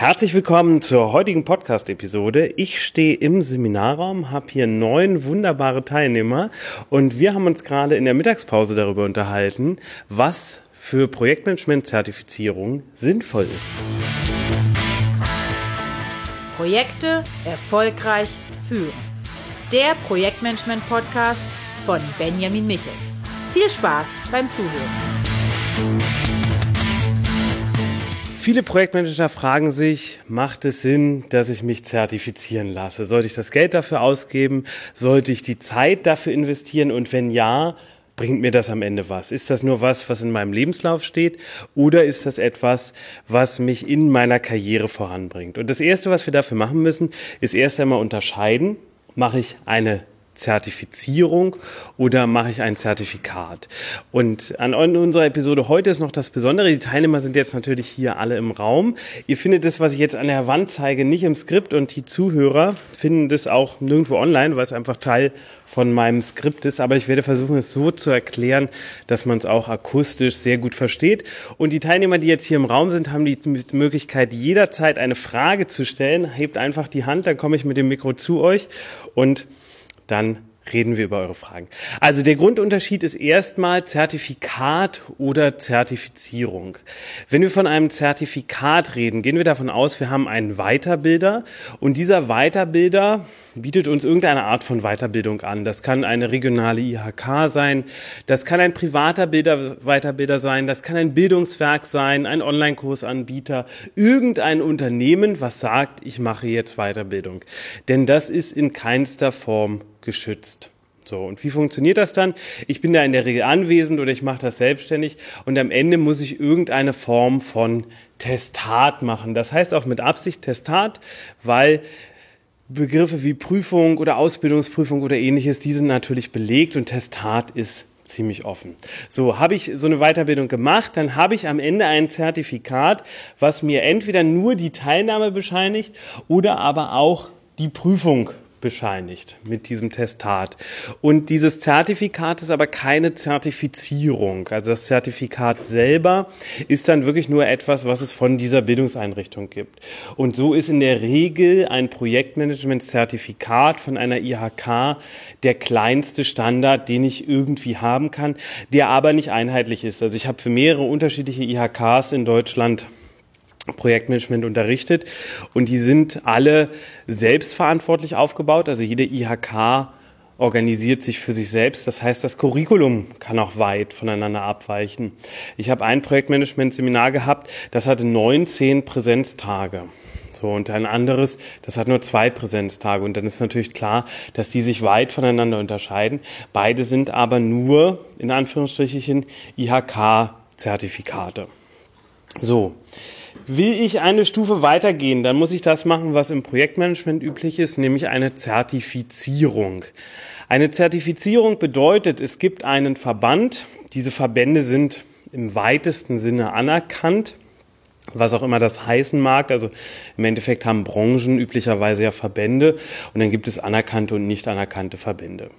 Herzlich willkommen zur heutigen Podcast-Episode. Ich stehe im Seminarraum, habe hier neun wunderbare Teilnehmer und wir haben uns gerade in der Mittagspause darüber unterhalten, was für Projektmanagement-Zertifizierung sinnvoll ist. Projekte erfolgreich führen. Der Projektmanagement-Podcast von Benjamin Michels. Viel Spaß beim Zuhören. Viele Projektmanager fragen sich, macht es Sinn, dass ich mich zertifizieren lasse? Sollte ich das Geld dafür ausgeben? Sollte ich die Zeit dafür investieren? Und wenn ja, bringt mir das am Ende was? Ist das nur was, was in meinem Lebenslauf steht? Oder ist das etwas, was mich in meiner Karriere voranbringt? Und das Erste, was wir dafür machen müssen, ist erst einmal unterscheiden, mache ich eine Zertifizierung oder mache ich ein Zertifikat? Und an unserer Episode heute ist noch das Besondere. Die Teilnehmer sind jetzt natürlich hier alle im Raum. Ihr findet das, was ich jetzt an der Wand zeige, nicht im Skript und die Zuhörer finden das auch nirgendwo online, weil es einfach Teil von meinem Skript ist. Aber ich werde versuchen, es so zu erklären, dass man es auch akustisch sehr gut versteht. Und die Teilnehmer, die jetzt hier im Raum sind, haben die Möglichkeit, jederzeit eine Frage zu stellen. Hebt einfach die Hand, dann komme ich mit dem Mikro zu euch und dann reden wir über eure Fragen. Also der Grundunterschied ist erstmal Zertifikat oder Zertifizierung. Wenn wir von einem Zertifikat reden, gehen wir davon aus, wir haben einen Weiterbilder und dieser Weiterbilder bietet uns irgendeine Art von Weiterbildung an. Das kann eine regionale IHK sein, das kann ein privater Bilder, Weiterbilder sein, das kann ein Bildungswerk sein, ein Online-Kursanbieter, irgendein Unternehmen, was sagt, ich mache jetzt Weiterbildung. Denn das ist in keinster Form geschützt. So, und wie funktioniert das dann? Ich bin da in der Regel anwesend oder ich mache das selbstständig und am Ende muss ich irgendeine Form von Testat machen. Das heißt auch mit Absicht Testat, weil Begriffe wie Prüfung oder Ausbildungsprüfung oder ähnliches, die sind natürlich belegt und Testat ist ziemlich offen. So, habe ich so eine Weiterbildung gemacht, dann habe ich am Ende ein Zertifikat, was mir entweder nur die Teilnahme bescheinigt oder aber auch die Prüfung bescheinigt mit diesem Testat. Und dieses Zertifikat ist aber keine Zertifizierung. Also das Zertifikat selber ist dann wirklich nur etwas, was es von dieser Bildungseinrichtung gibt. Und so ist in der Regel ein Projektmanagement-Zertifikat von einer IHK der kleinste Standard, den ich irgendwie haben kann, der aber nicht einheitlich ist. Also ich habe für mehrere unterschiedliche IHKs in Deutschland Projektmanagement unterrichtet und die sind alle selbstverantwortlich aufgebaut. Also jede IHK organisiert sich für sich selbst. Das heißt, das Curriculum kann auch weit voneinander abweichen. Ich habe ein Projektmanagement-Seminar gehabt, das hatte 19 Präsenztage. So, und ein anderes, das hat nur zwei Präsenztage. Und dann ist natürlich klar, dass die sich weit voneinander unterscheiden. Beide sind aber nur, in Anführungsstrichen, IHK-Zertifikate. So. Will ich eine Stufe weitergehen, dann muss ich das machen, was im Projektmanagement üblich ist, nämlich eine Zertifizierung. Eine Zertifizierung bedeutet, es gibt einen Verband. Diese Verbände sind im weitesten Sinne anerkannt was auch immer das heißen mag. Also im Endeffekt haben Branchen üblicherweise ja Verbände und dann gibt es anerkannte und nicht anerkannte Verbände.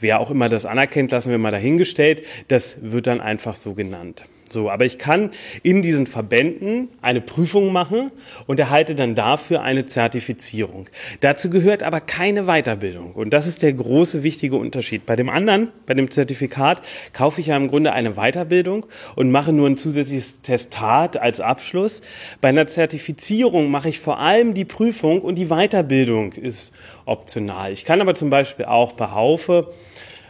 Wer auch immer das anerkennt, lassen wir mal dahingestellt. Das wird dann einfach so genannt. So, aber ich kann in diesen Verbänden eine Prüfung machen und erhalte dann dafür eine Zertifizierung. Dazu gehört aber keine Weiterbildung. Und das ist der große, wichtige Unterschied. Bei dem anderen, bei dem Zertifikat, kaufe ich ja im Grunde eine Weiterbildung und mache nur ein zusätzliches Testat als Abschluss. Bei einer Zertifizierung mache ich vor allem die Prüfung und die Weiterbildung ist optional. Ich kann aber zum Beispiel auch bei Haufe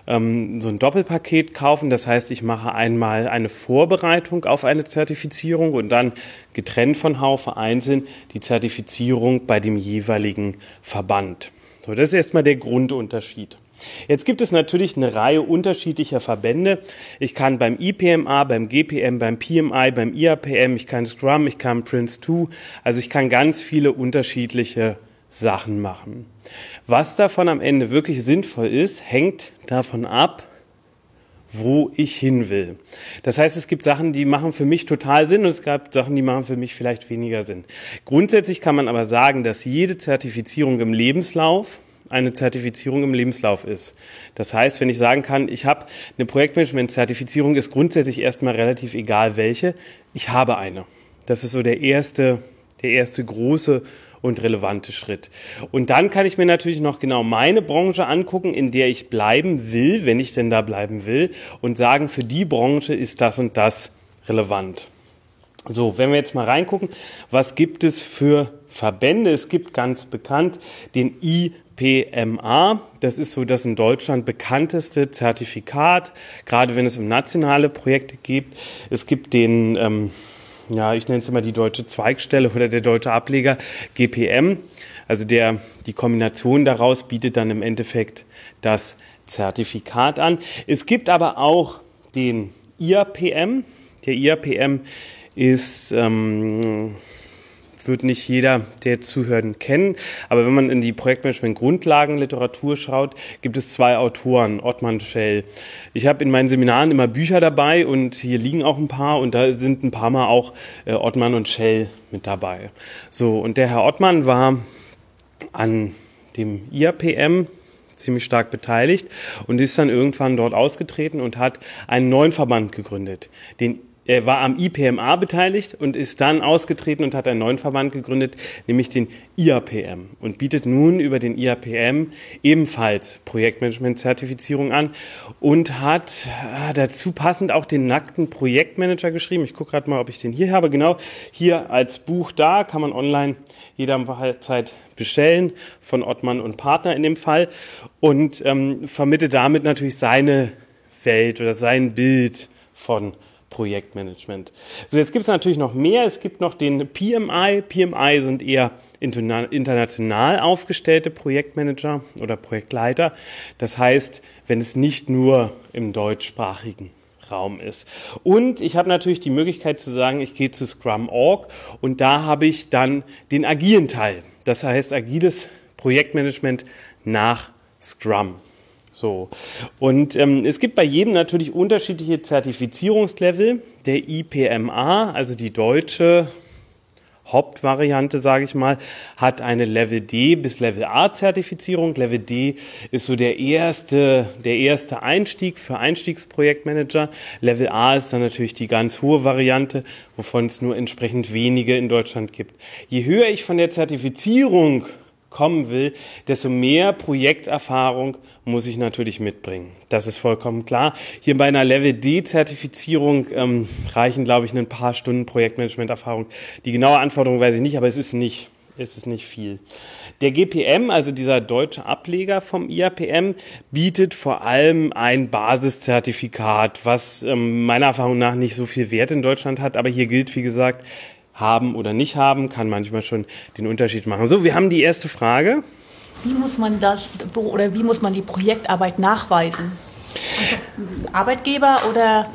ähm, so ein Doppelpaket kaufen. Das heißt, ich mache einmal eine Vorbereitung auf eine Zertifizierung und dann getrennt von Haufe einzeln die Zertifizierung bei dem jeweiligen Verband. So, das ist erstmal der Grundunterschied. Jetzt gibt es natürlich eine Reihe unterschiedlicher Verbände. Ich kann beim IPMA, beim GPM, beim PMI, beim IAPM, ich kann Scrum, ich kann Prince2, also ich kann ganz viele unterschiedliche Sachen machen. Was davon am Ende wirklich sinnvoll ist, hängt davon ab, wo ich hin will. Das heißt, es gibt Sachen, die machen für mich total Sinn und es gab Sachen, die machen für mich vielleicht weniger Sinn. Grundsätzlich kann man aber sagen, dass jede Zertifizierung im Lebenslauf eine Zertifizierung im Lebenslauf ist. Das heißt, wenn ich sagen kann, ich habe eine Projektmanagement-Zertifizierung, ist grundsätzlich erstmal relativ egal welche. Ich habe eine. Das ist so der erste der erste große und relevante Schritt. Und dann kann ich mir natürlich noch genau meine Branche angucken, in der ich bleiben will, wenn ich denn da bleiben will, und sagen, für die Branche ist das und das relevant. So, wenn wir jetzt mal reingucken, was gibt es für Verbände? Es gibt ganz bekannt den IPMA. Das ist so das in Deutschland bekannteste Zertifikat, gerade wenn es um nationale Projekte geht. Es gibt den, ähm, ja, ich nenne es immer die deutsche Zweigstelle oder der deutsche Ableger GPM. Also der, die Kombination daraus bietet dann im Endeffekt das Zertifikat an. Es gibt aber auch den IAPM. Der IAPM ist, ähm, wird nicht jeder, der zuhört, kennen. Aber wenn man in die Projektmanagement-Grundlagenliteratur schaut, gibt es zwei Autoren, Ottmann Schell. Ich habe in meinen Seminaren immer Bücher dabei und hier liegen auch ein paar und da sind ein paar Mal auch äh, Ottmann und Schell mit dabei. So, und der Herr Ottmann war an dem IAPM ziemlich stark beteiligt und ist dann irgendwann dort ausgetreten und hat einen neuen Verband gegründet, den er war am IPMA beteiligt und ist dann ausgetreten und hat einen neuen Verband gegründet, nämlich den IAPM und bietet nun über den IAPM ebenfalls Projektmanagement-Zertifizierung an und hat ah, dazu passend auch den nackten Projektmanager geschrieben. Ich gucke gerade mal, ob ich den hier habe. Genau, hier als Buch da kann man online jederzeit bestellen von Ottmann und Partner in dem Fall und ähm, vermittelt damit natürlich seine Welt oder sein Bild von Projektmanagement. So, jetzt gibt es natürlich noch mehr. Es gibt noch den PMI. PMI sind eher international aufgestellte Projektmanager oder Projektleiter. Das heißt, wenn es nicht nur im deutschsprachigen Raum ist. Und ich habe natürlich die Möglichkeit zu sagen, ich gehe zu Scrum.org und da habe ich dann den agilen Teil. Das heißt, agiles Projektmanagement nach Scrum. So. Und ähm, es gibt bei jedem natürlich unterschiedliche Zertifizierungslevel. Der IPMA, also die deutsche Hauptvariante, sage ich mal, hat eine Level D bis Level A Zertifizierung. Level D ist so der erste, der erste Einstieg für Einstiegsprojektmanager. Level A ist dann natürlich die ganz hohe Variante, wovon es nur entsprechend wenige in Deutschland gibt. Je höher ich von der Zertifizierung kommen will, desto mehr Projekterfahrung muss ich natürlich mitbringen. Das ist vollkommen klar. Hier bei einer Level D-Zertifizierung ähm, reichen, glaube ich, ein paar Stunden Projektmanagement-Erfahrung. Die genaue Anforderung weiß ich nicht, aber es ist nicht es ist nicht viel. Der GPM, also dieser deutsche Ableger vom IAPM, bietet vor allem ein Basiszertifikat, was ähm, meiner Erfahrung nach nicht so viel Wert in Deutschland hat. Aber hier gilt, wie gesagt, haben oder nicht haben, kann manchmal schon den Unterschied machen. So, wir haben die erste Frage. Wie muss man das oder wie muss man die Projektarbeit nachweisen? Also Arbeitgeber oder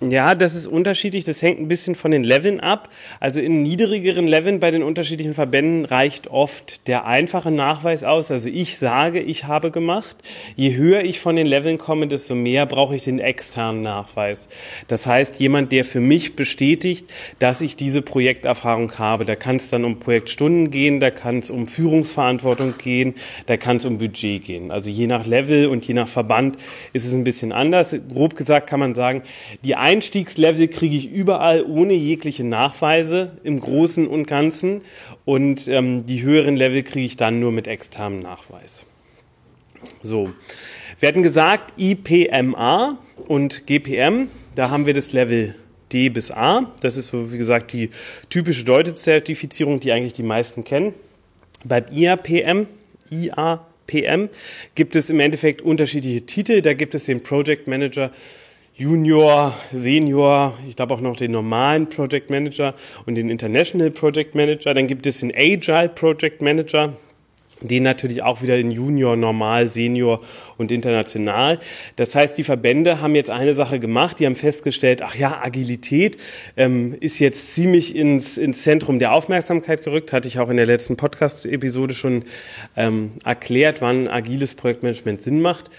ja, das ist unterschiedlich. Das hängt ein bisschen von den Leveln ab. Also in niedrigeren Leveln bei den unterschiedlichen Verbänden reicht oft der einfache Nachweis aus. Also ich sage, ich habe gemacht. Je höher ich von den Leveln komme, desto mehr brauche ich den externen Nachweis. Das heißt, jemand, der für mich bestätigt, dass ich diese Projekterfahrung habe. Da kann es dann um Projektstunden gehen, da kann es um Führungsverantwortung gehen, da kann es um Budget gehen. Also je nach Level und je nach Verband ist es ein bisschen anders. Grob gesagt kann man sagen, die Einstiegslevel kriege ich überall ohne jegliche Nachweise im Großen und Ganzen und ähm, die höheren Level kriege ich dann nur mit externem Nachweis. So, wir hatten gesagt IPMA und GPM, da haben wir das Level D bis A. Das ist so, wie gesagt, die typische Deutezertifizierung, die eigentlich die meisten kennen. Beim IAPM, IAPM gibt es im Endeffekt unterschiedliche Titel. Da gibt es den Project Manager Junior, Senior, ich glaube auch noch den normalen Project Manager und den International Project Manager. Dann gibt es den Agile Project Manager, den natürlich auch wieder in Junior, Normal, Senior und International. Das heißt, die Verbände haben jetzt eine Sache gemacht, die haben festgestellt, ach ja, Agilität ähm, ist jetzt ziemlich ins, ins Zentrum der Aufmerksamkeit gerückt, hatte ich auch in der letzten Podcast-Episode schon ähm, erklärt, wann agiles Projektmanagement Sinn macht.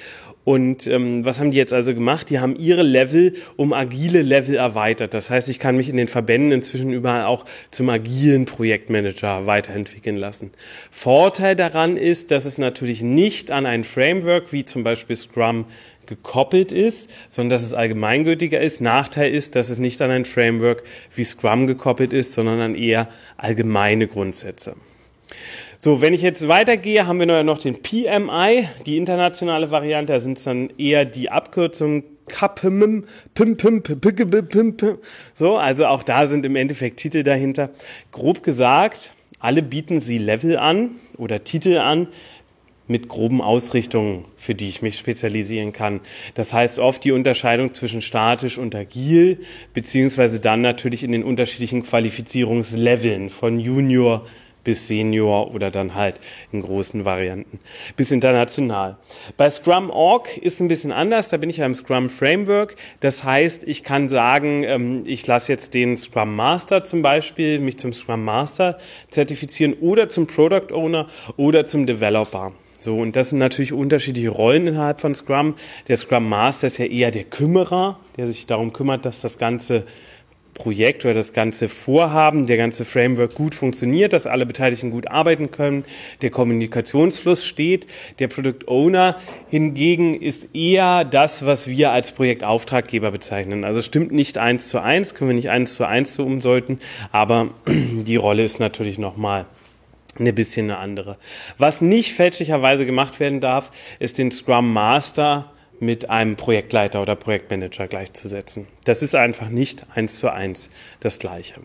Und ähm, was haben die jetzt also gemacht? Die haben ihre Level um agile Level erweitert. Das heißt, ich kann mich in den Verbänden inzwischen überall auch zum agilen Projektmanager weiterentwickeln lassen. Vorteil daran ist, dass es natürlich nicht an ein Framework wie zum Beispiel Scrum gekoppelt ist, sondern dass es allgemeingültiger ist. Nachteil ist, dass es nicht an ein Framework wie Scrum gekoppelt ist, sondern an eher allgemeine Grundsätze. So, wenn ich jetzt weitergehe, haben wir noch den PMI, die internationale Variante, da sind es dann eher die Abkürzungen Kapim, pim, pim, pim, pim, pim, so, also auch da sind im Endeffekt Titel dahinter. Grob gesagt, alle bieten sie Level an oder Titel an, mit groben Ausrichtungen, für die ich mich spezialisieren kann. Das heißt oft die Unterscheidung zwischen statisch und agil, beziehungsweise dann natürlich in den unterschiedlichen Qualifizierungsleveln von Junior bis Senior oder dann halt in großen Varianten bis international. Bei Scrum Org ist ein bisschen anders, da bin ich ja im Scrum Framework. Das heißt, ich kann sagen, ähm, ich lasse jetzt den Scrum Master zum Beispiel, mich zum Scrum Master zertifizieren oder zum Product Owner oder zum Developer. So, und das sind natürlich unterschiedliche Rollen innerhalb von Scrum. Der Scrum Master ist ja eher der Kümmerer, der sich darum kümmert, dass das Ganze Projekt oder das ganze Vorhaben, der ganze Framework gut funktioniert, dass alle Beteiligten gut arbeiten können, der Kommunikationsfluss steht. Der Product Owner hingegen ist eher das, was wir als Projektauftraggeber bezeichnen. Also stimmt nicht eins zu eins, können wir nicht eins zu eins so umsollten, aber die Rolle ist natürlich nochmal eine bisschen eine andere. Was nicht fälschlicherweise gemacht werden darf, ist den Scrum Master mit einem Projektleiter oder Projektmanager gleichzusetzen. Das ist einfach nicht eins zu eins das Gleiche.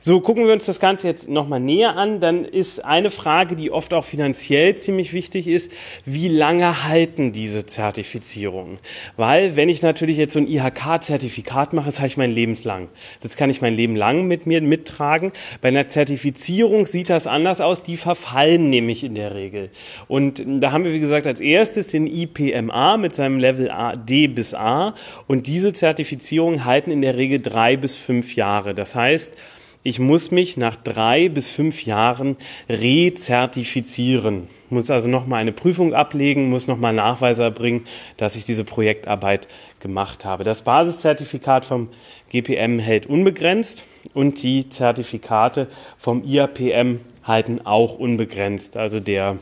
So, gucken wir uns das Ganze jetzt nochmal näher an. Dann ist eine Frage, die oft auch finanziell ziemlich wichtig ist, wie lange halten diese Zertifizierungen? Weil, wenn ich natürlich jetzt so ein IHK-Zertifikat mache, das habe ich mein Lebenslang. Das kann ich mein Leben lang mit mir mittragen. Bei einer Zertifizierung sieht das anders aus. Die verfallen nämlich in der Regel. Und da haben wir, wie gesagt, als erstes den IPMA mit seinem Level A, D bis A. Und diese Zertifizierungen halten in der Regel drei bis fünf Jahre. Das heißt, ich muss mich nach drei bis fünf Jahren rezertifizieren. Muss also nochmal eine Prüfung ablegen, muss nochmal Nachweise erbringen, dass ich diese Projektarbeit gemacht habe. Das Basiszertifikat vom GPM hält unbegrenzt und die Zertifikate vom IAPM halten auch unbegrenzt. Also der,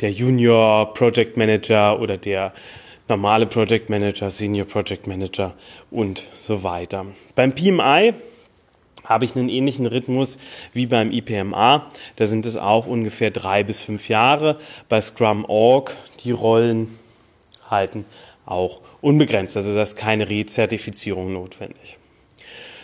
der Junior Project Manager oder der normale Project Manager, Senior Project Manager und so weiter. Beim PMI habe ich einen ähnlichen Rhythmus wie beim IPMA. Da sind es auch ungefähr drei bis fünf Jahre. Bei Scrum Org, die Rollen halten auch unbegrenzt. Also da ist keine Rezertifizierung notwendig.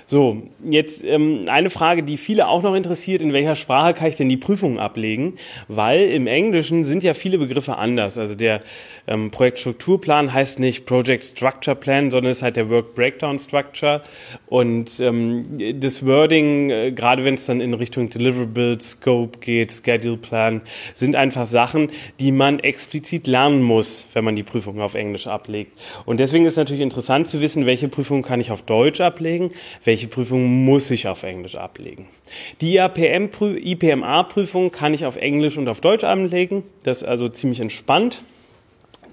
So, jetzt ähm, eine Frage, die viele auch noch interessiert, in welcher Sprache kann ich denn die Prüfungen ablegen? Weil im Englischen sind ja viele Begriffe anders. Also der ähm, Projektstrukturplan heißt nicht Project Structure Plan, sondern ist halt der Work Breakdown Structure. Und ähm, das Wording, äh, gerade wenn es dann in Richtung Deliverables, Scope geht, Schedule Plan, sind einfach Sachen, die man explizit lernen muss, wenn man die Prüfung auf Englisch ablegt. Und deswegen ist natürlich interessant zu wissen, welche Prüfungen kann ich auf Deutsch ablegen, welche welche Prüfung muss ich auf Englisch ablegen. Die IPMA-Prüfung kann ich auf Englisch und auf Deutsch ablegen. Das ist also ziemlich entspannt.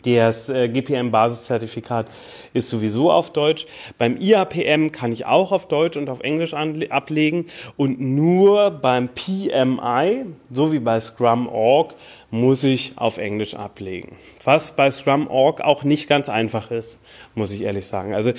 Das äh, GPM-Basiszertifikat ist sowieso auf Deutsch. Beim IAPM kann ich auch auf Deutsch und auf Englisch ablegen. Und nur beim PMI, so wie bei Scrum.org, muss ich auf Englisch ablegen. Was bei Scrum.org auch nicht ganz einfach ist, muss ich ehrlich sagen. Also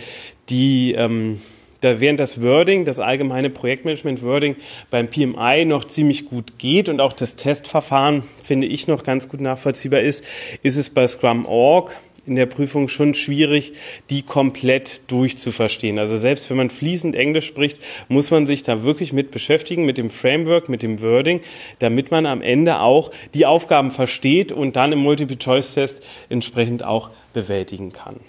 die ähm, da während das Wording, das allgemeine Projektmanagement-Wording beim PMI noch ziemlich gut geht und auch das Testverfahren, finde ich, noch ganz gut nachvollziehbar ist, ist es bei Scrum.org in der Prüfung schon schwierig, die komplett durchzuverstehen. Also selbst wenn man fließend Englisch spricht, muss man sich da wirklich mit beschäftigen, mit dem Framework, mit dem Wording, damit man am Ende auch die Aufgaben versteht und dann im Multiple-Choice-Test entsprechend auch bewältigen kann.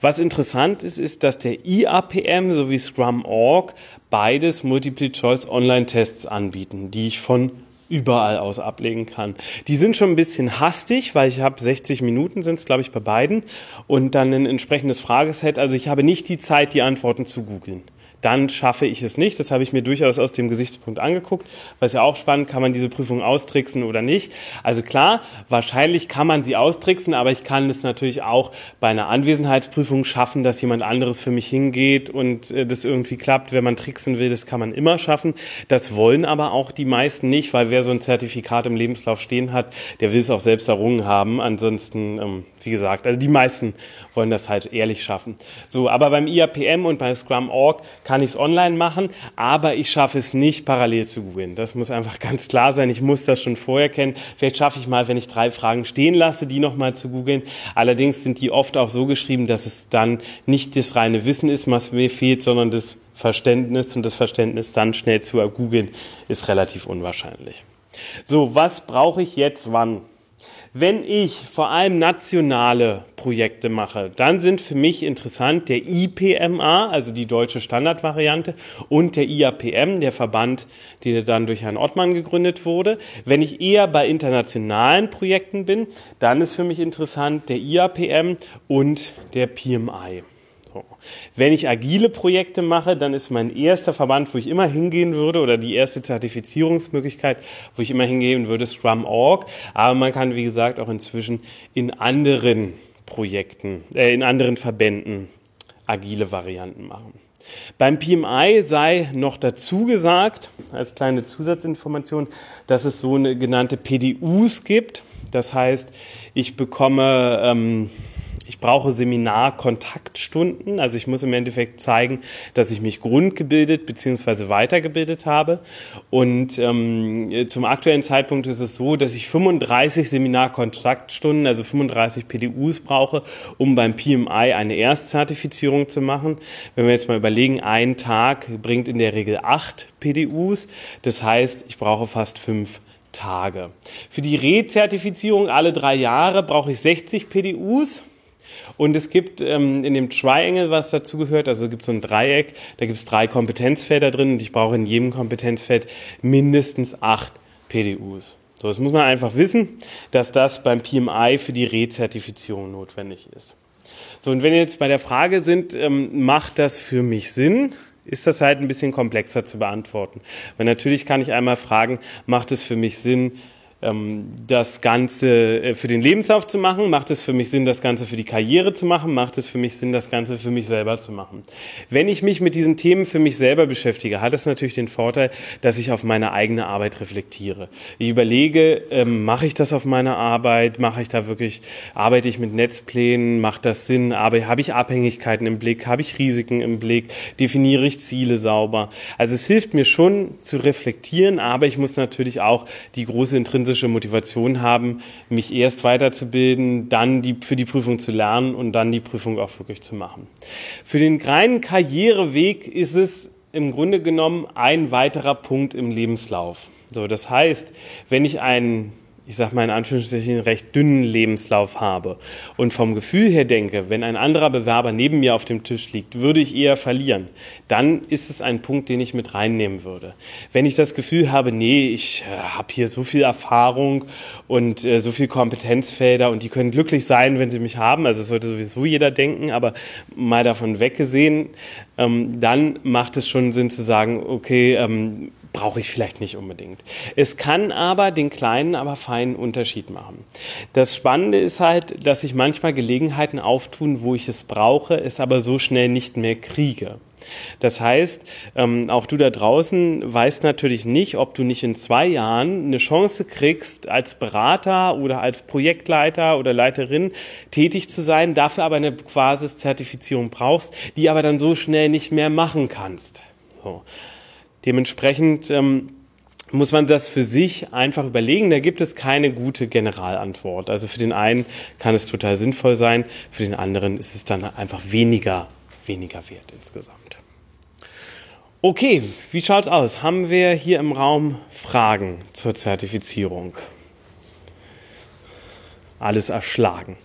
Was interessant ist, ist, dass der IAPM sowie Scrum.org beides Multiple-Choice-Online-Tests anbieten, die ich von überall aus ablegen kann. Die sind schon ein bisschen hastig, weil ich habe 60 Minuten sind es, glaube ich, bei beiden und dann ein entsprechendes Frageset. Also ich habe nicht die Zeit, die Antworten zu googeln. Dann schaffe ich es nicht. Das habe ich mir durchaus aus dem Gesichtspunkt angeguckt, es ja auch spannend, kann man diese Prüfung austricksen oder nicht. Also klar, wahrscheinlich kann man sie austricksen, aber ich kann es natürlich auch bei einer Anwesenheitsprüfung schaffen, dass jemand anderes für mich hingeht und äh, das irgendwie klappt. Wenn man tricksen will, das kann man immer schaffen. Das wollen aber auch die meisten nicht, weil wer so ein Zertifikat im Lebenslauf stehen hat, der will es auch selbst errungen haben. Ansonsten, ähm, wie gesagt, also die meisten wollen das halt ehrlich schaffen. So, aber beim IAPM und bei Scrum.org kann ich es online machen, aber ich schaffe es nicht parallel zu googeln. Das muss einfach ganz klar sein. Ich muss das schon vorher kennen. Vielleicht schaffe ich mal, wenn ich drei Fragen stehen lasse, die nochmal zu googeln. Allerdings sind die oft auch so geschrieben, dass es dann nicht das reine Wissen ist, was mir fehlt, sondern das Verständnis und das Verständnis dann schnell zu googeln ist relativ unwahrscheinlich. So, was brauche ich jetzt wann? Wenn ich vor allem nationale Projekte mache, dann sind für mich interessant der IPMA, also die deutsche Standardvariante, und der IAPM, der Verband, der dann durch Herrn Ottmann gegründet wurde. Wenn ich eher bei internationalen Projekten bin, dann ist für mich interessant der IAPM und der PMI. Wenn ich agile Projekte mache, dann ist mein erster Verband, wo ich immer hingehen würde, oder die erste Zertifizierungsmöglichkeit, wo ich immer hingehen würde, Scrum.org. Aber man kann, wie gesagt, auch inzwischen in anderen Projekten, äh, in anderen Verbänden agile Varianten machen. Beim PMI sei noch dazu gesagt, als kleine Zusatzinformation, dass es so eine genannte PDUs gibt. Das heißt, ich bekomme ähm, ich brauche Seminarkontaktstunden. Also ich muss im Endeffekt zeigen, dass ich mich grundgebildet bzw. weitergebildet habe. Und ähm, zum aktuellen Zeitpunkt ist es so, dass ich 35 Seminarkontaktstunden, also 35 PDUs brauche, um beim PMI eine Erstzertifizierung zu machen. Wenn wir jetzt mal überlegen, ein Tag bringt in der Regel acht PDUs. Das heißt, ich brauche fast fünf Tage. Für die Rezertifizierung alle drei Jahre brauche ich 60 PDUs. Und es gibt ähm, in dem Triangle, was dazu gehört, also es gibt so ein Dreieck, da gibt es drei Kompetenzfelder drin und ich brauche in jedem Kompetenzfeld mindestens acht PDUs. So, das muss man einfach wissen, dass das beim PMI für die Rezertifizierung notwendig ist. So, und wenn wir jetzt bei der Frage sind, ähm, macht das für mich Sinn? ist das halt ein bisschen komplexer zu beantworten. Weil natürlich kann ich einmal fragen, macht es für mich Sinn, das Ganze äh, für den Lebenslauf zu machen? Macht es für mich Sinn, das Ganze für die Karriere zu machen? Macht es für mich Sinn, das Ganze für mich selber zu machen? Wenn ich mich mit diesen Themen für mich selber beschäftige, hat es natürlich den Vorteil, dass ich auf meine eigene Arbeit reflektiere. Ich überlege, ähm, mache ich das auf meiner Arbeit? Mache ich da wirklich, arbeite ich mit Netzplänen? Macht das Sinn? Aber habe ich Abhängigkeiten im Blick? Habe ich Risiken im Blick? Definiere ich Ziele sauber? Also es hilft mir schon zu reflektieren, aber ich muss natürlich auch die große intrinsische intrinsische Motivation haben, mich erst weiterzubilden, dann die, für die Prüfung zu lernen und dann die Prüfung auch wirklich zu machen. Für den reinen Karriereweg ist es im Grunde genommen ein weiterer Punkt im Lebenslauf. So, das heißt, wenn ich einen ich sag mal in Anführungsstrichen, recht dünnen Lebenslauf habe und vom Gefühl her denke, wenn ein anderer Bewerber neben mir auf dem Tisch liegt, würde ich eher verlieren, dann ist es ein Punkt, den ich mit reinnehmen würde. Wenn ich das Gefühl habe, nee, ich äh, habe hier so viel Erfahrung und äh, so viel Kompetenzfelder und die können glücklich sein, wenn sie mich haben, also sollte sowieso jeder denken, aber mal davon weggesehen, ähm, dann macht es schon Sinn zu sagen, okay, ähm, brauche ich vielleicht nicht unbedingt. Es kann aber den kleinen, aber feinen Unterschied machen. Das Spannende ist halt, dass sich manchmal Gelegenheiten auftun, wo ich es brauche, es aber so schnell nicht mehr kriege. Das heißt, ähm, auch du da draußen weißt natürlich nicht, ob du nicht in zwei Jahren eine Chance kriegst, als Berater oder als Projektleiter oder Leiterin tätig zu sein, dafür aber eine Quasi-Zertifizierung brauchst, die aber dann so schnell nicht mehr machen kannst. So. Dementsprechend ähm, muss man das für sich einfach überlegen. Da gibt es keine gute Generalantwort. Also für den einen kann es total sinnvoll sein, für den anderen ist es dann einfach weniger, weniger wert insgesamt. Okay, wie schaut's aus? Haben wir hier im Raum Fragen zur Zertifizierung? Alles erschlagen.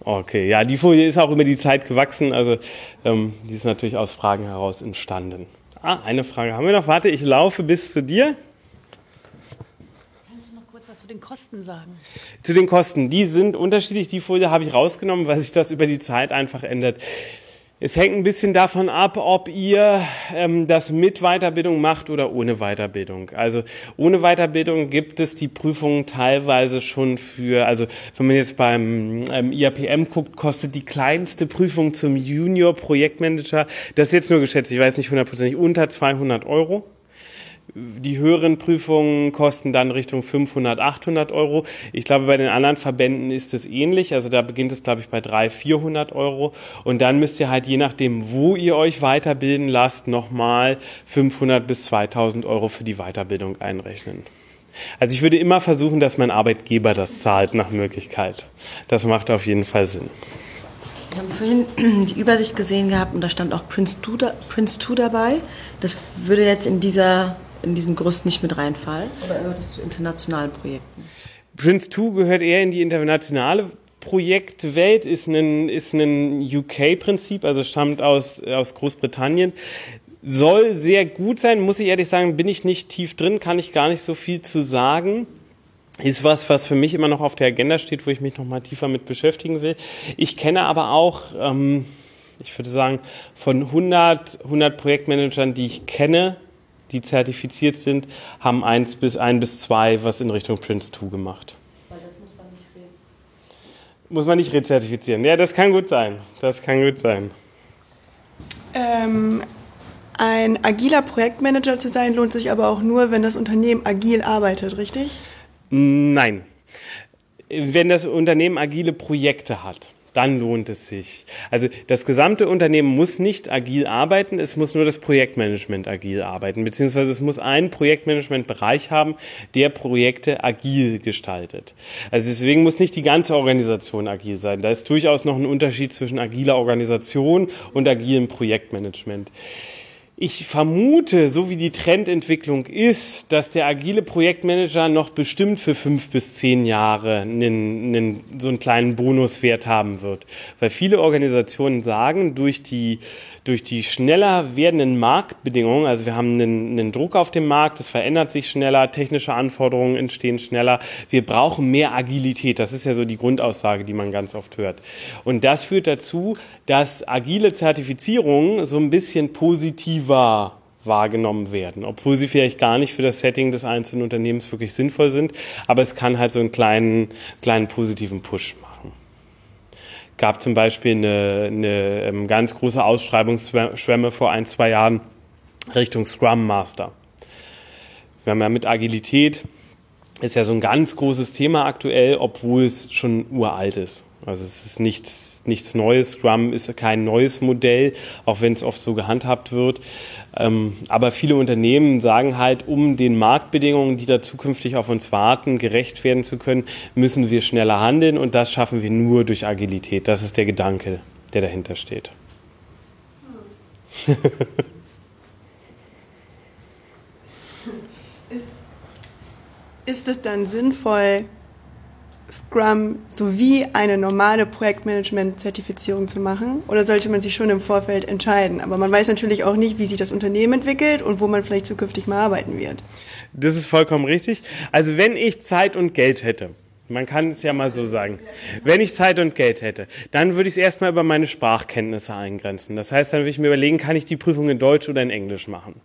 Okay, ja, die Folie ist auch über die Zeit gewachsen, also ähm, die ist natürlich aus Fragen heraus entstanden. Ah, eine Frage haben wir noch. Warte, ich laufe bis zu dir. Kannst du noch kurz was zu den Kosten sagen? Zu den Kosten. Die sind unterschiedlich. Die Folie habe ich rausgenommen, weil sich das über die Zeit einfach ändert. Es hängt ein bisschen davon ab, ob ihr ähm, das mit Weiterbildung macht oder ohne Weiterbildung. Also ohne Weiterbildung gibt es die Prüfungen teilweise schon für, also wenn man jetzt beim ähm, IAPM guckt, kostet die kleinste Prüfung zum Junior Projektmanager, das ist jetzt nur geschätzt, ich weiß nicht hundertprozentig, unter 200 Euro. Die höheren Prüfungen kosten dann Richtung 500, 800 Euro. Ich glaube, bei den anderen Verbänden ist es ähnlich. Also da beginnt es, glaube ich, bei 300, 400 Euro. Und dann müsst ihr halt je nachdem, wo ihr euch weiterbilden lasst, nochmal 500 bis 2000 Euro für die Weiterbildung einrechnen. Also ich würde immer versuchen, dass mein Arbeitgeber das zahlt nach Möglichkeit. Das macht auf jeden Fall Sinn. Wir haben vorhin die Übersicht gesehen gehabt und da stand auch Prince 2, Prince 2 dabei. Das würde jetzt in dieser in diesem Gerüst nicht mit reinfallen? Oder gehört es zu internationalen Projekten? Prince 2 gehört eher in die internationale Projektwelt, ist ein, ist ein UK-Prinzip, also stammt aus, aus Großbritannien. Soll sehr gut sein, muss ich ehrlich sagen, bin ich nicht tief drin, kann ich gar nicht so viel zu sagen ist was, was für mich immer noch auf der Agenda steht, wo ich mich noch mal tiefer mit beschäftigen will. Ich kenne aber auch, ähm, ich würde sagen, von 100, 100 Projektmanagern, die ich kenne, die zertifiziert sind, haben eins bis ein bis zwei was in Richtung Prince 2 gemacht. Weil das muss man nicht re Muss man nicht rezertifizieren. Ja, das kann gut sein. Das kann gut sein. Ähm, ein agiler Projektmanager zu sein, lohnt sich aber auch nur, wenn das Unternehmen agil arbeitet, richtig? Nein. Wenn das Unternehmen agile Projekte hat dann lohnt es sich. Also das gesamte Unternehmen muss nicht agil arbeiten, es muss nur das Projektmanagement agil arbeiten, beziehungsweise es muss einen Projektmanagementbereich haben, der Projekte agil gestaltet. Also deswegen muss nicht die ganze Organisation agil sein. Da ist durchaus noch ein Unterschied zwischen agiler Organisation und agilem Projektmanagement. Ich vermute, so wie die Trendentwicklung ist, dass der agile Projektmanager noch bestimmt für fünf bis zehn Jahre einen, einen, so einen kleinen Bonuswert haben wird. Weil viele Organisationen sagen, durch die, durch die schneller werdenden Marktbedingungen, also wir haben einen, einen Druck auf dem Markt, es verändert sich schneller, technische Anforderungen entstehen schneller, wir brauchen mehr Agilität. Das ist ja so die Grundaussage, die man ganz oft hört. Und das führt dazu, dass agile Zertifizierungen so ein bisschen positiv positiver wahrgenommen werden, obwohl sie vielleicht gar nicht für das Setting des einzelnen Unternehmens wirklich sinnvoll sind, aber es kann halt so einen kleinen, kleinen positiven Push machen. Gab zum Beispiel eine, eine ähm, ganz große Ausschreibungsschwemme vor ein, zwei Jahren Richtung Scrum Master. Wir haben ja mit Agilität, ist ja so ein ganz großes Thema aktuell, obwohl es schon uralt ist. Also es ist nichts, nichts Neues. Scrum ist kein neues Modell, auch wenn es oft so gehandhabt wird. Ähm, aber viele Unternehmen sagen halt, um den Marktbedingungen, die da zukünftig auf uns warten, gerecht werden zu können, müssen wir schneller handeln und das schaffen wir nur durch Agilität. Das ist der Gedanke, der dahinter steht. ist, ist es dann sinnvoll, Scrum sowie eine normale Projektmanagement-Zertifizierung zu machen? Oder sollte man sich schon im Vorfeld entscheiden? Aber man weiß natürlich auch nicht, wie sich das Unternehmen entwickelt und wo man vielleicht zukünftig mal arbeiten wird. Das ist vollkommen richtig. Also wenn ich Zeit und Geld hätte, man kann es ja mal so sagen. Wenn ich Zeit und Geld hätte, dann würde ich es erstmal über meine Sprachkenntnisse eingrenzen. Das heißt, dann würde ich mir überlegen, kann ich die Prüfung in Deutsch oder in Englisch machen.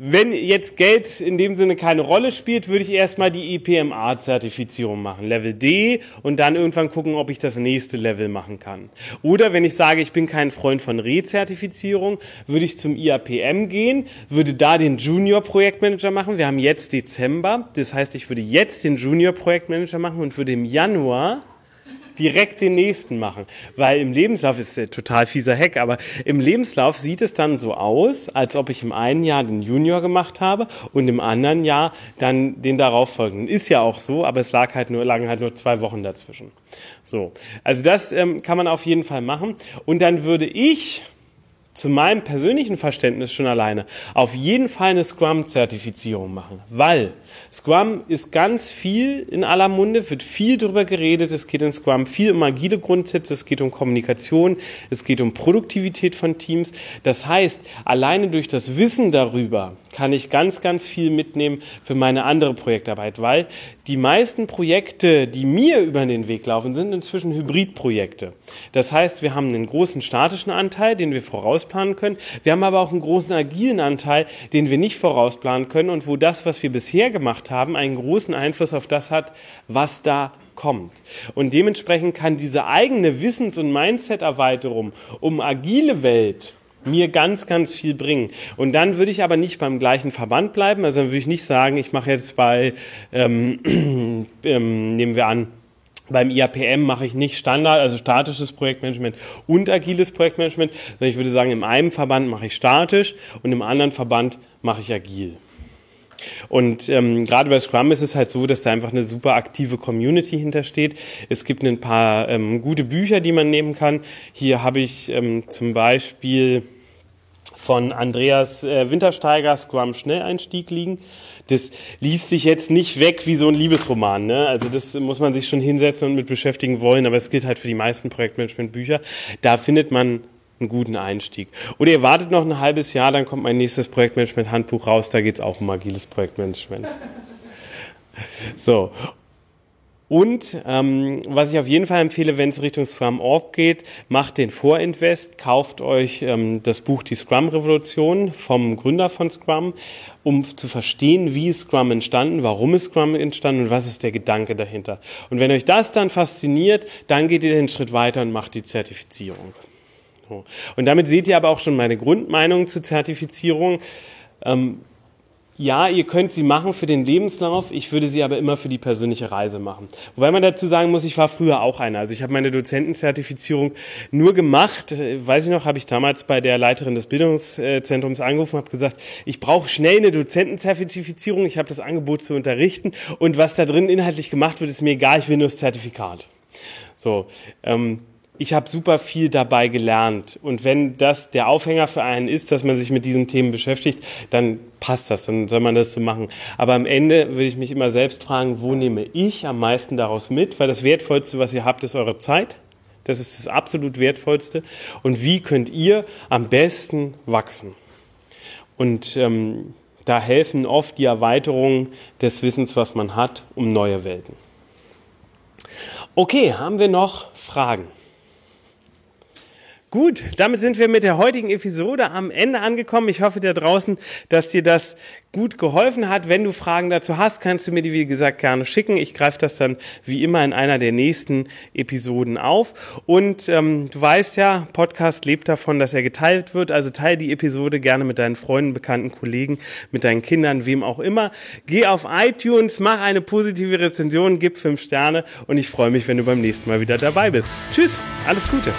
Wenn jetzt Geld in dem Sinne keine Rolle spielt, würde ich erstmal die EPMA-Zertifizierung machen, Level D, und dann irgendwann gucken, ob ich das nächste Level machen kann. Oder wenn ich sage, ich bin kein Freund von Rezertifizierung, würde ich zum IAPM gehen, würde da den Junior-Projektmanager machen. Wir haben jetzt Dezember, das heißt, ich würde jetzt den Junior-Projektmanager machen und würde im Januar direkt den nächsten machen. Weil im Lebenslauf ist der total fieser Hack, aber im Lebenslauf sieht es dann so aus, als ob ich im einen Jahr den Junior gemacht habe und im anderen Jahr dann den darauffolgenden. Ist ja auch so, aber es lag halt nur, lagen halt nur zwei Wochen dazwischen. So. Also das ähm, kann man auf jeden Fall machen. Und dann würde ich zu meinem persönlichen Verständnis schon alleine auf jeden Fall eine Scrum-Zertifizierung machen, weil Scrum ist ganz viel in aller Munde, wird viel darüber geredet, es geht in Scrum viel um agile Grundsätze, es geht um Kommunikation, es geht um Produktivität von Teams. Das heißt, alleine durch das Wissen darüber kann ich ganz, ganz viel mitnehmen für meine andere Projektarbeit, weil die meisten Projekte, die mir über den Weg laufen, sind inzwischen Hybridprojekte. Das heißt, wir haben einen großen statischen Anteil, den wir vorausplanen können. Wir haben aber auch einen großen agilen Anteil, den wir nicht vorausplanen können und wo das, was wir bisher gemacht haben, einen großen Einfluss auf das hat, was da kommt. Und dementsprechend kann diese eigene Wissens- und Mindset-Erweiterung um agile Welt mir ganz, ganz viel bringen. Und dann würde ich aber nicht beim gleichen Verband bleiben. Also dann würde ich nicht sagen, ich mache jetzt bei, ähm, ähm, nehmen wir an, beim IAPM mache ich nicht Standard, also statisches Projektmanagement und agiles Projektmanagement, sondern ich würde sagen, in einem Verband mache ich statisch und im anderen Verband mache ich agil. Und ähm, gerade bei Scrum ist es halt so, dass da einfach eine super aktive Community hintersteht. Es gibt ein paar ähm, gute Bücher, die man nehmen kann. Hier habe ich ähm, zum Beispiel von Andreas äh, Wintersteiger Scrum Schnelleinstieg liegen. Das liest sich jetzt nicht weg wie so ein Liebesroman. Ne? Also das muss man sich schon hinsetzen und mit beschäftigen wollen, aber es gilt halt für die meisten Projektmanagement-Bücher. Da findet man einen guten Einstieg. Oder ihr wartet noch ein halbes Jahr, dann kommt mein nächstes Projektmanagement-Handbuch raus, da geht es auch um agiles Projektmanagement. So. Und ähm, was ich auf jeden Fall empfehle, wenn es Richtung Scrum Org geht, macht den Vorinvest, kauft euch ähm, das Buch Die Scrum Revolution vom Gründer von Scrum, um zu verstehen, wie ist Scrum entstanden, warum ist Scrum entstanden und was ist der Gedanke dahinter. Und wenn euch das dann fasziniert, dann geht ihr den Schritt weiter und macht die Zertifizierung. Und damit seht ihr aber auch schon meine Grundmeinung zur Zertifizierung. Ähm, ja, ihr könnt sie machen für den Lebenslauf, ich würde sie aber immer für die persönliche Reise machen. Wobei man dazu sagen muss, ich war früher auch einer. Also ich habe meine Dozentenzertifizierung nur gemacht, äh, weiß ich noch, habe ich damals bei der Leiterin des Bildungszentrums angerufen habe gesagt, ich brauche schnell eine Dozentenzertifizierung, ich habe das Angebot zu unterrichten und was da drin inhaltlich gemacht wird, ist mir egal, ich will nur das Zertifikat. So, ähm, ich habe super viel dabei gelernt. Und wenn das der Aufhänger für einen ist, dass man sich mit diesen Themen beschäftigt, dann passt das, dann soll man das so machen. Aber am Ende würde ich mich immer selbst fragen, wo nehme ich am meisten daraus mit? Weil das Wertvollste, was ihr habt, ist eure Zeit. Das ist das absolut Wertvollste. Und wie könnt ihr am besten wachsen? Und ähm, da helfen oft die Erweiterungen des Wissens, was man hat, um neue Welten. Okay, haben wir noch Fragen? Gut, damit sind wir mit der heutigen Episode am Ende angekommen. Ich hoffe da draußen, dass dir das gut geholfen hat. Wenn du Fragen dazu hast, kannst du mir die, wie gesagt, gerne schicken. Ich greife das dann wie immer in einer der nächsten Episoden auf. Und ähm, du weißt ja, Podcast lebt davon, dass er geteilt wird. Also teile die Episode gerne mit deinen Freunden, Bekannten, Kollegen, mit deinen Kindern, wem auch immer. Geh auf iTunes, mach eine positive Rezension, gib fünf Sterne und ich freue mich, wenn du beim nächsten Mal wieder dabei bist. Tschüss, alles Gute.